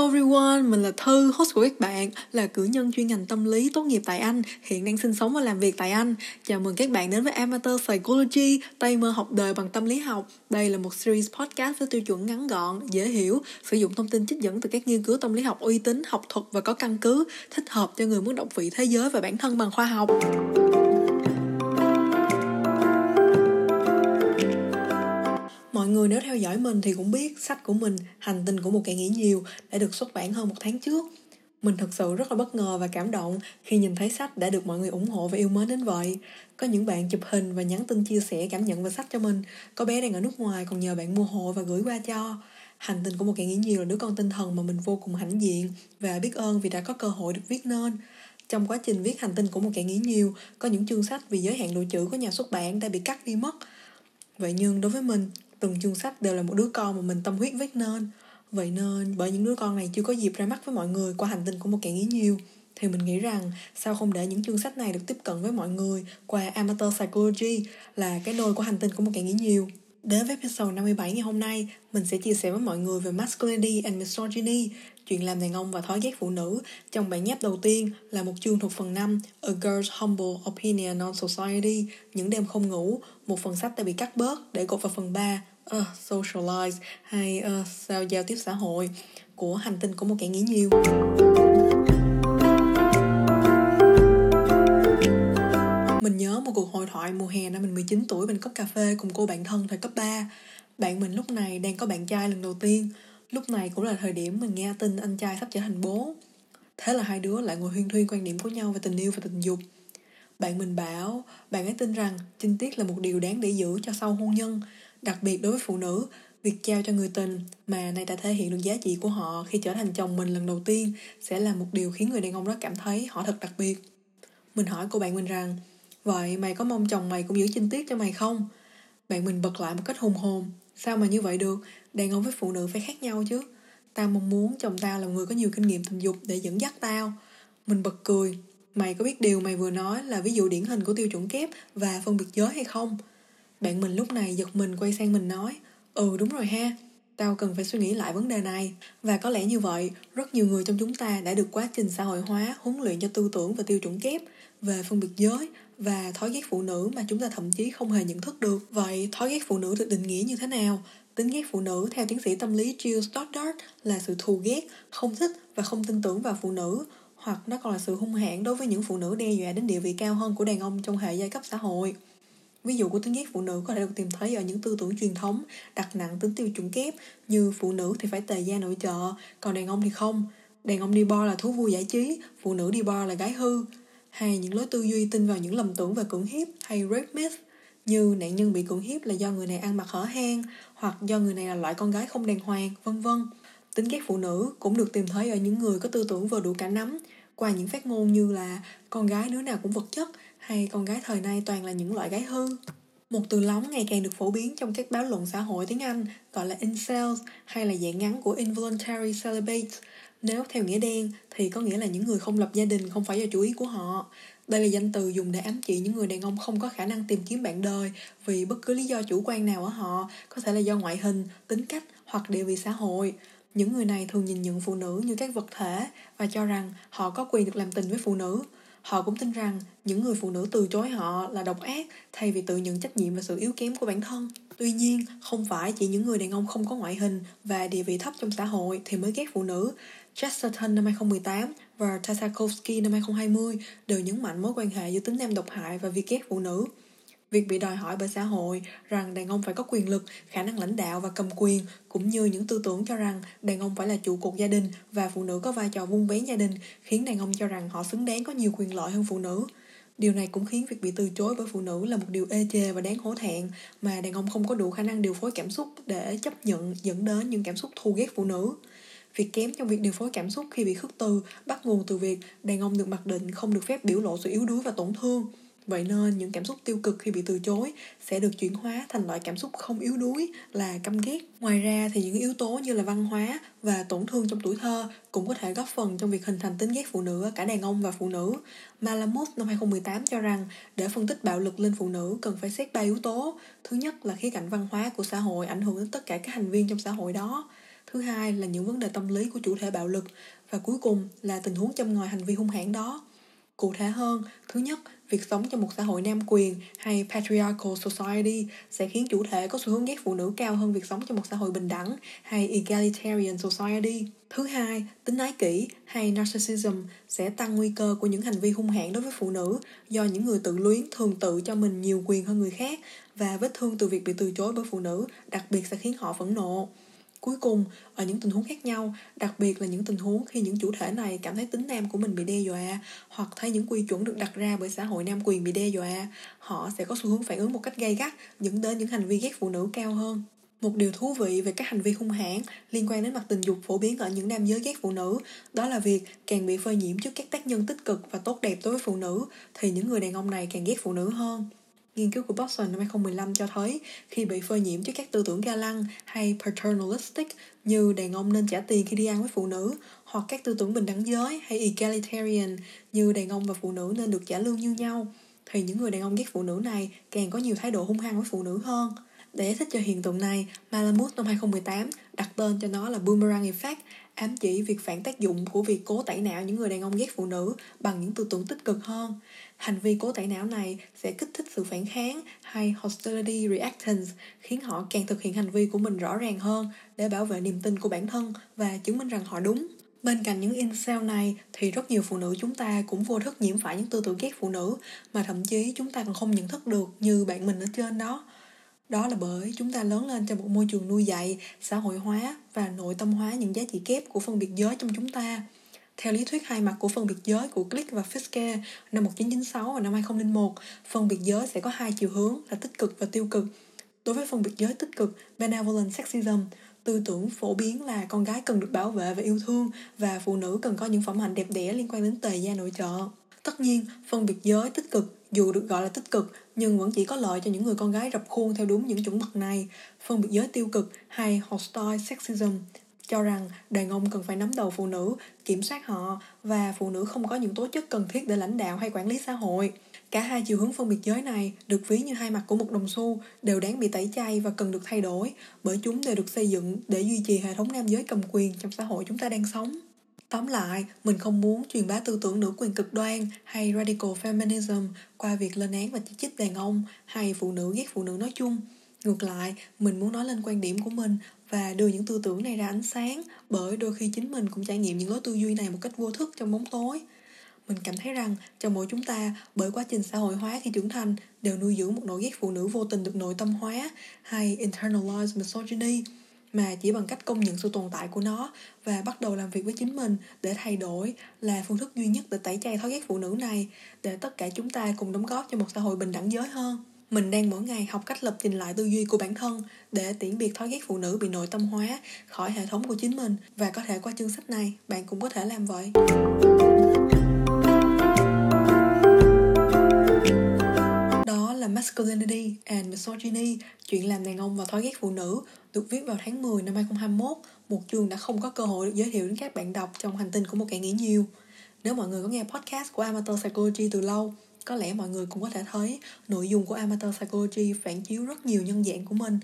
Hello everyone, mình là Thư, host của các bạn, là cử nhân chuyên ngành tâm lý tốt nghiệp tại Anh, hiện đang sinh sống và làm việc tại Anh. Chào mừng các bạn đến với Amateur Psychology, tay mơ học đời bằng tâm lý học. Đây là một series podcast với tiêu chuẩn ngắn gọn, dễ hiểu, sử dụng thông tin trích dẫn từ các nghiên cứu tâm lý học uy tín, học thuật và có căn cứ, thích hợp cho người muốn động vị thế giới và bản thân bằng khoa học. Người nếu theo dõi mình thì cũng biết sách của mình Hành tinh của một kẻ nghĩ nhiều đã được xuất bản hơn một tháng trước. Mình thật sự rất là bất ngờ và cảm động khi nhìn thấy sách đã được mọi người ủng hộ và yêu mến đến vậy. Có những bạn chụp hình và nhắn tin chia sẻ cảm nhận về sách cho mình. Có bé đang ở nước ngoài còn nhờ bạn mua hộ và gửi qua cho. Hành tinh của một kẻ nghĩ nhiều là đứa con tinh thần mà mình vô cùng hãnh diện và biết ơn vì đã có cơ hội được viết nên. Trong quá trình viết hành tinh của một kẻ nghĩ nhiều, có những chương sách vì giới hạn độ chữ của nhà xuất bản đã bị cắt đi mất. Vậy nhưng đối với mình, từng chương sách đều là một đứa con mà mình tâm huyết viết nên vậy nên bởi những đứa con này chưa có dịp ra mắt với mọi người qua hành tinh của một kẻ nghĩ nhiều thì mình nghĩ rằng sao không để những chương sách này được tiếp cận với mọi người qua Amateur Psychology là cái nôi của hành tinh của một kẻ nghĩ nhiều. Đến với episode 57 ngày hôm nay, mình sẽ chia sẻ với mọi người về masculinity and misogyny, chuyện làm đàn ông và thói ghét phụ nữ. Trong bản nháp đầu tiên là một chương thuộc phần 5, A Girl's Humble Opinion on Society, những đêm không ngủ, một phần sách đã bị cắt bớt để gộp vào phần 3, uh, socialize hay uh, sao giao tiếp xã hội của hành tinh của một kẻ nghĩ nhiều Mình nhớ một cuộc hội thoại mùa hè năm mình 19 tuổi mình cốc cà phê cùng cô bạn thân thời cấp 3. Bạn mình lúc này đang có bạn trai lần đầu tiên. Lúc này cũng là thời điểm mình nghe tin anh trai sắp trở thành bố. Thế là hai đứa lại ngồi huyên thuyên quan điểm của nhau về tình yêu và tình dục. Bạn mình bảo, bạn ấy tin rằng chinh tiết là một điều đáng để giữ cho sau hôn nhân Đặc biệt đối với phụ nữ, việc trao cho người tình mà này đã thể hiện được giá trị của họ khi trở thành chồng mình lần đầu tiên sẽ là một điều khiến người đàn ông đó cảm thấy họ thật đặc biệt. Mình hỏi cô bạn mình rằng, vậy mày có mong chồng mày cũng giữ chinh tiết cho mày không? Bạn mình bật lại một cách hùng hồn. Sao mà như vậy được? Đàn ông với phụ nữ phải khác nhau chứ. Tao mong muốn chồng tao là người có nhiều kinh nghiệm tình dục để dẫn dắt tao. Mình bật cười. Mày có biết điều mày vừa nói là ví dụ điển hình của tiêu chuẩn kép và phân biệt giới hay không? Bạn mình lúc này giật mình quay sang mình nói Ừ đúng rồi ha, tao cần phải suy nghĩ lại vấn đề này. Và có lẽ như vậy, rất nhiều người trong chúng ta đã được quá trình xã hội hóa, huấn luyện cho tư tưởng và tiêu chuẩn kép về phân biệt giới và thói ghét phụ nữ mà chúng ta thậm chí không hề nhận thức được. Vậy thói ghét phụ nữ được định nghĩa như thế nào? Tính ghét phụ nữ theo tiến sĩ tâm lý Jill Stoddard là sự thù ghét, không thích và không tin tưởng vào phụ nữ hoặc nó còn là sự hung hãn đối với những phụ nữ đe dọa đến địa vị cao hơn của đàn ông trong hệ giai cấp xã hội. Ví dụ của tính ghét phụ nữ có thể được tìm thấy ở những tư tưởng truyền thống đặt nặng tính tiêu chuẩn kép như phụ nữ thì phải tề gia nội trợ, còn đàn ông thì không. Đàn ông đi bar là thú vui giải trí, phụ nữ đi bar là gái hư. Hay những lối tư duy tin vào những lầm tưởng về cưỡng hiếp hay rape myth như nạn nhân bị cưỡng hiếp là do người này ăn mặc hở hang hoặc do người này là loại con gái không đàng hoàng, vân vân. Tính ghét phụ nữ cũng được tìm thấy ở những người có tư tưởng vừa đủ cả nắm qua những phát ngôn như là con gái đứa nào cũng vật chất hay con gái thời nay toàn là những loại gái hư. Một từ lóng ngày càng được phổ biến trong các báo luận xã hội tiếng Anh gọi là incels hay là dạng ngắn của involuntary celibate. Nếu theo nghĩa đen thì có nghĩa là những người không lập gia đình không phải do chủ ý của họ. Đây là danh từ dùng để ám chỉ những người đàn ông không có khả năng tìm kiếm bạn đời vì bất cứ lý do chủ quan nào ở họ, có thể là do ngoại hình, tính cách hoặc địa vị xã hội. Những người này thường nhìn nhận phụ nữ như các vật thể và cho rằng họ có quyền được làm tình với phụ nữ. Họ cũng tin rằng những người phụ nữ từ chối họ là độc ác thay vì tự nhận trách nhiệm và sự yếu kém của bản thân. Tuy nhiên, không phải chỉ những người đàn ông không có ngoại hình và địa vị thấp trong xã hội thì mới ghét phụ nữ. Chesterton năm 2018 và Tartakovsky năm 2020 đều nhấn mạnh mối quan hệ giữa tính nam độc hại và việc ghét phụ nữ. Việc bị đòi hỏi bởi xã hội rằng đàn ông phải có quyền lực, khả năng lãnh đạo và cầm quyền, cũng như những tư tưởng cho rằng đàn ông phải là trụ cột gia đình và phụ nữ có vai trò vun vén gia đình, khiến đàn ông cho rằng họ xứng đáng có nhiều quyền lợi hơn phụ nữ. Điều này cũng khiến việc bị từ chối bởi phụ nữ là một điều ê chề và đáng hổ thẹn mà đàn ông không có đủ khả năng điều phối cảm xúc để chấp nhận dẫn đến những cảm xúc thù ghét phụ nữ. Việc kém trong việc điều phối cảm xúc khi bị khước từ bắt nguồn từ việc đàn ông được mặc định không được phép biểu lộ sự yếu đuối và tổn thương. Vậy nên những cảm xúc tiêu cực khi bị từ chối sẽ được chuyển hóa thành loại cảm xúc không yếu đuối là căm ghét. Ngoài ra thì những yếu tố như là văn hóa và tổn thương trong tuổi thơ cũng có thể góp phần trong việc hình thành tính ghét phụ nữ ở cả đàn ông và phụ nữ. Malamud năm 2018 cho rằng để phân tích bạo lực lên phụ nữ cần phải xét ba yếu tố. Thứ nhất là khía cạnh văn hóa của xã hội ảnh hưởng đến tất cả các thành viên trong xã hội đó. thứ hai là những vấn đề tâm lý của chủ thể bạo lực và cuối cùng là tình huống châm ngòi hành vi hung hãn đó cụ thể hơn thứ nhất việc sống trong một xã hội nam quyền hay patriarchal society sẽ khiến chủ thể có xu hướng ghét phụ nữ cao hơn việc sống trong một xã hội bình đẳng hay egalitarian society. Thứ hai, tính ái kỷ hay narcissism sẽ tăng nguy cơ của những hành vi hung hãn đối với phụ nữ do những người tự luyến thường tự cho mình nhiều quyền hơn người khác và vết thương từ việc bị từ chối bởi phụ nữ đặc biệt sẽ khiến họ phẫn nộ. Cuối cùng, ở những tình huống khác nhau, đặc biệt là những tình huống khi những chủ thể này cảm thấy tính nam của mình bị đe dọa hoặc thấy những quy chuẩn được đặt ra bởi xã hội nam quyền bị đe dọa, họ sẽ có xu hướng phản ứng một cách gay gắt dẫn đến những hành vi ghét phụ nữ cao hơn. Một điều thú vị về các hành vi hung hãn liên quan đến mặt tình dục phổ biến ở những nam giới ghét phụ nữ, đó là việc càng bị phơi nhiễm trước các tác nhân tích cực và tốt đẹp đối với phụ nữ, thì những người đàn ông này càng ghét phụ nữ hơn. Nghiên cứu của Boston năm 2015 cho thấy khi bị phơi nhiễm trước các tư tưởng ga lăng hay paternalistic như đàn ông nên trả tiền khi đi ăn với phụ nữ hoặc các tư tưởng bình đẳng giới hay egalitarian như đàn ông và phụ nữ nên được trả lương như nhau thì những người đàn ông ghét phụ nữ này càng có nhiều thái độ hung hăng với phụ nữ hơn. Để giải thích cho hiện tượng này, Malamud năm 2018 đặt tên cho nó là Boomerang Effect, ám chỉ việc phản tác dụng của việc cố tẩy não những người đàn ông ghét phụ nữ bằng những tư tưởng tích cực hơn. Hành vi cố tẩy não này sẽ kích thích sự phản kháng hay hostility reactance khiến họ càng thực hiện hành vi của mình rõ ràng hơn để bảo vệ niềm tin của bản thân và chứng minh rằng họ đúng. Bên cạnh những incel này thì rất nhiều phụ nữ chúng ta cũng vô thức nhiễm phải những tư tưởng ghét phụ nữ mà thậm chí chúng ta còn không nhận thức được như bạn mình ở trên đó. Đó là bởi chúng ta lớn lên trong một môi trường nuôi dạy, xã hội hóa và nội tâm hóa những giá trị kép của phân biệt giới trong chúng ta. Theo lý thuyết hai mặt của phân biệt giới của Glick và Fiske năm 1996 và năm 2001, phân biệt giới sẽ có hai chiều hướng là tích cực và tiêu cực. Đối với phân biệt giới tích cực, benevolent sexism, tư tưởng phổ biến là con gái cần được bảo vệ và yêu thương và phụ nữ cần có những phẩm hạnh đẹp đẽ liên quan đến tề gia nội trợ. Tất nhiên, phân biệt giới tích cực dù được gọi là tích cực nhưng vẫn chỉ có lợi cho những người con gái rập khuôn theo đúng những chuẩn mực này. Phân biệt giới tiêu cực hay hostile sexism cho rằng đàn ông cần phải nắm đầu phụ nữ, kiểm soát họ và phụ nữ không có những tố chất cần thiết để lãnh đạo hay quản lý xã hội. Cả hai chiều hướng phân biệt giới này được ví như hai mặt của một đồng xu, đều đáng bị tẩy chay và cần được thay đổi, bởi chúng đều được xây dựng để duy trì hệ thống nam giới cầm quyền trong xã hội chúng ta đang sống. Tóm lại, mình không muốn truyền bá tư tưởng nữ quyền cực đoan hay radical feminism qua việc lên án và chỉ trích đàn ông hay phụ nữ ghét phụ nữ nói chung. Ngược lại, mình muốn nói lên quan điểm của mình và đưa những tư tưởng này ra ánh sáng bởi đôi khi chính mình cũng trải nghiệm những lối tư duy này một cách vô thức trong bóng tối. Mình cảm thấy rằng trong mỗi chúng ta, bởi quá trình xã hội hóa khi trưởng thành, đều nuôi dưỡng một nỗi ghét phụ nữ vô tình được nội tâm hóa hay internalized misogyny mà chỉ bằng cách công nhận sự tồn tại của nó và bắt đầu làm việc với chính mình để thay đổi là phương thức duy nhất để tẩy chay thói ghét phụ nữ này để tất cả chúng ta cùng đóng góp cho một xã hội bình đẳng giới hơn mình đang mỗi ngày học cách lập trình lại tư duy của bản thân để tiễn biệt thói ghét phụ nữ bị nội tâm hóa khỏi hệ thống của chính mình. Và có thể qua chương sách này, bạn cũng có thể làm vậy. Đó là Masculinity and Misogyny, chuyện làm đàn ông và thói ghét phụ nữ, được viết vào tháng 10 năm 2021 một chương đã không có cơ hội được giới thiệu đến các bạn đọc trong hành tinh của một kẻ nghĩ nhiều. Nếu mọi người có nghe podcast của Amateur Psychology từ lâu có lẽ mọi người cũng có thể thấy nội dung của Amateur Psychology phản chiếu rất nhiều nhân dạng của mình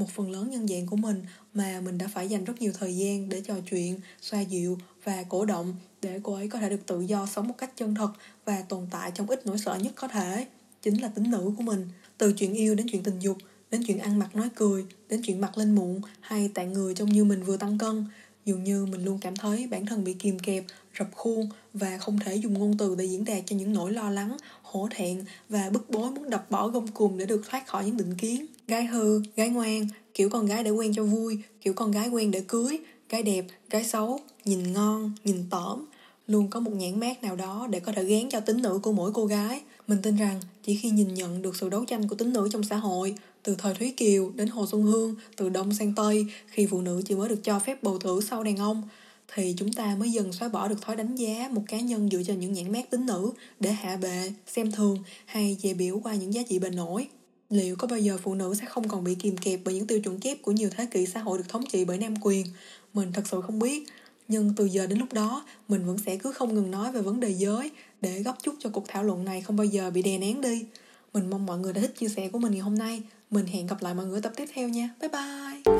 một phần lớn nhân dạng của mình mà mình đã phải dành rất nhiều thời gian để trò chuyện, xoa dịu và cổ động để cô ấy có thể được tự do sống một cách chân thật và tồn tại trong ít nỗi sợ nhất có thể. Chính là tính nữ của mình. Từ chuyện yêu đến chuyện tình dục, đến chuyện ăn mặc nói cười, đến chuyện mặc lên mụn hay tạng người trông như mình vừa tăng cân. Dường như mình luôn cảm thấy bản thân bị kìm kẹp, rập khuôn và không thể dùng ngôn từ để diễn đạt cho những nỗi lo lắng, hổ thẹn và bức bối muốn đập bỏ gông cùm để được thoát khỏi những định kiến. Gái hư, gái ngoan, kiểu con gái để quen cho vui, kiểu con gái quen để cưới, gái đẹp, gái xấu, nhìn ngon, nhìn tởm, luôn có một nhãn mát nào đó để có thể gán cho tính nữ của mỗi cô gái. Mình tin rằng chỉ khi nhìn nhận được sự đấu tranh của tính nữ trong xã hội, từ thời Thúy Kiều đến Hồ Xuân Hương, từ Đông sang Tây, khi phụ nữ chỉ mới được cho phép bầu thử sau đàn ông, thì chúng ta mới dần xóa bỏ được thói đánh giá một cá nhân dựa trên những nhãn mát tính nữ để hạ bệ, xem thường hay dè biểu qua những giá trị bề nổi. Liệu có bao giờ phụ nữ sẽ không còn bị kìm kẹp bởi những tiêu chuẩn kép của nhiều thế kỷ xã hội được thống trị bởi nam quyền? Mình thật sự không biết. Nhưng từ giờ đến lúc đó, mình vẫn sẽ cứ không ngừng nói về vấn đề giới để góp chút cho cuộc thảo luận này không bao giờ bị đè nén đi. Mình mong mọi người đã thích chia sẻ của mình ngày hôm nay. Mình hẹn gặp lại mọi người tập tiếp theo nha. Bye bye!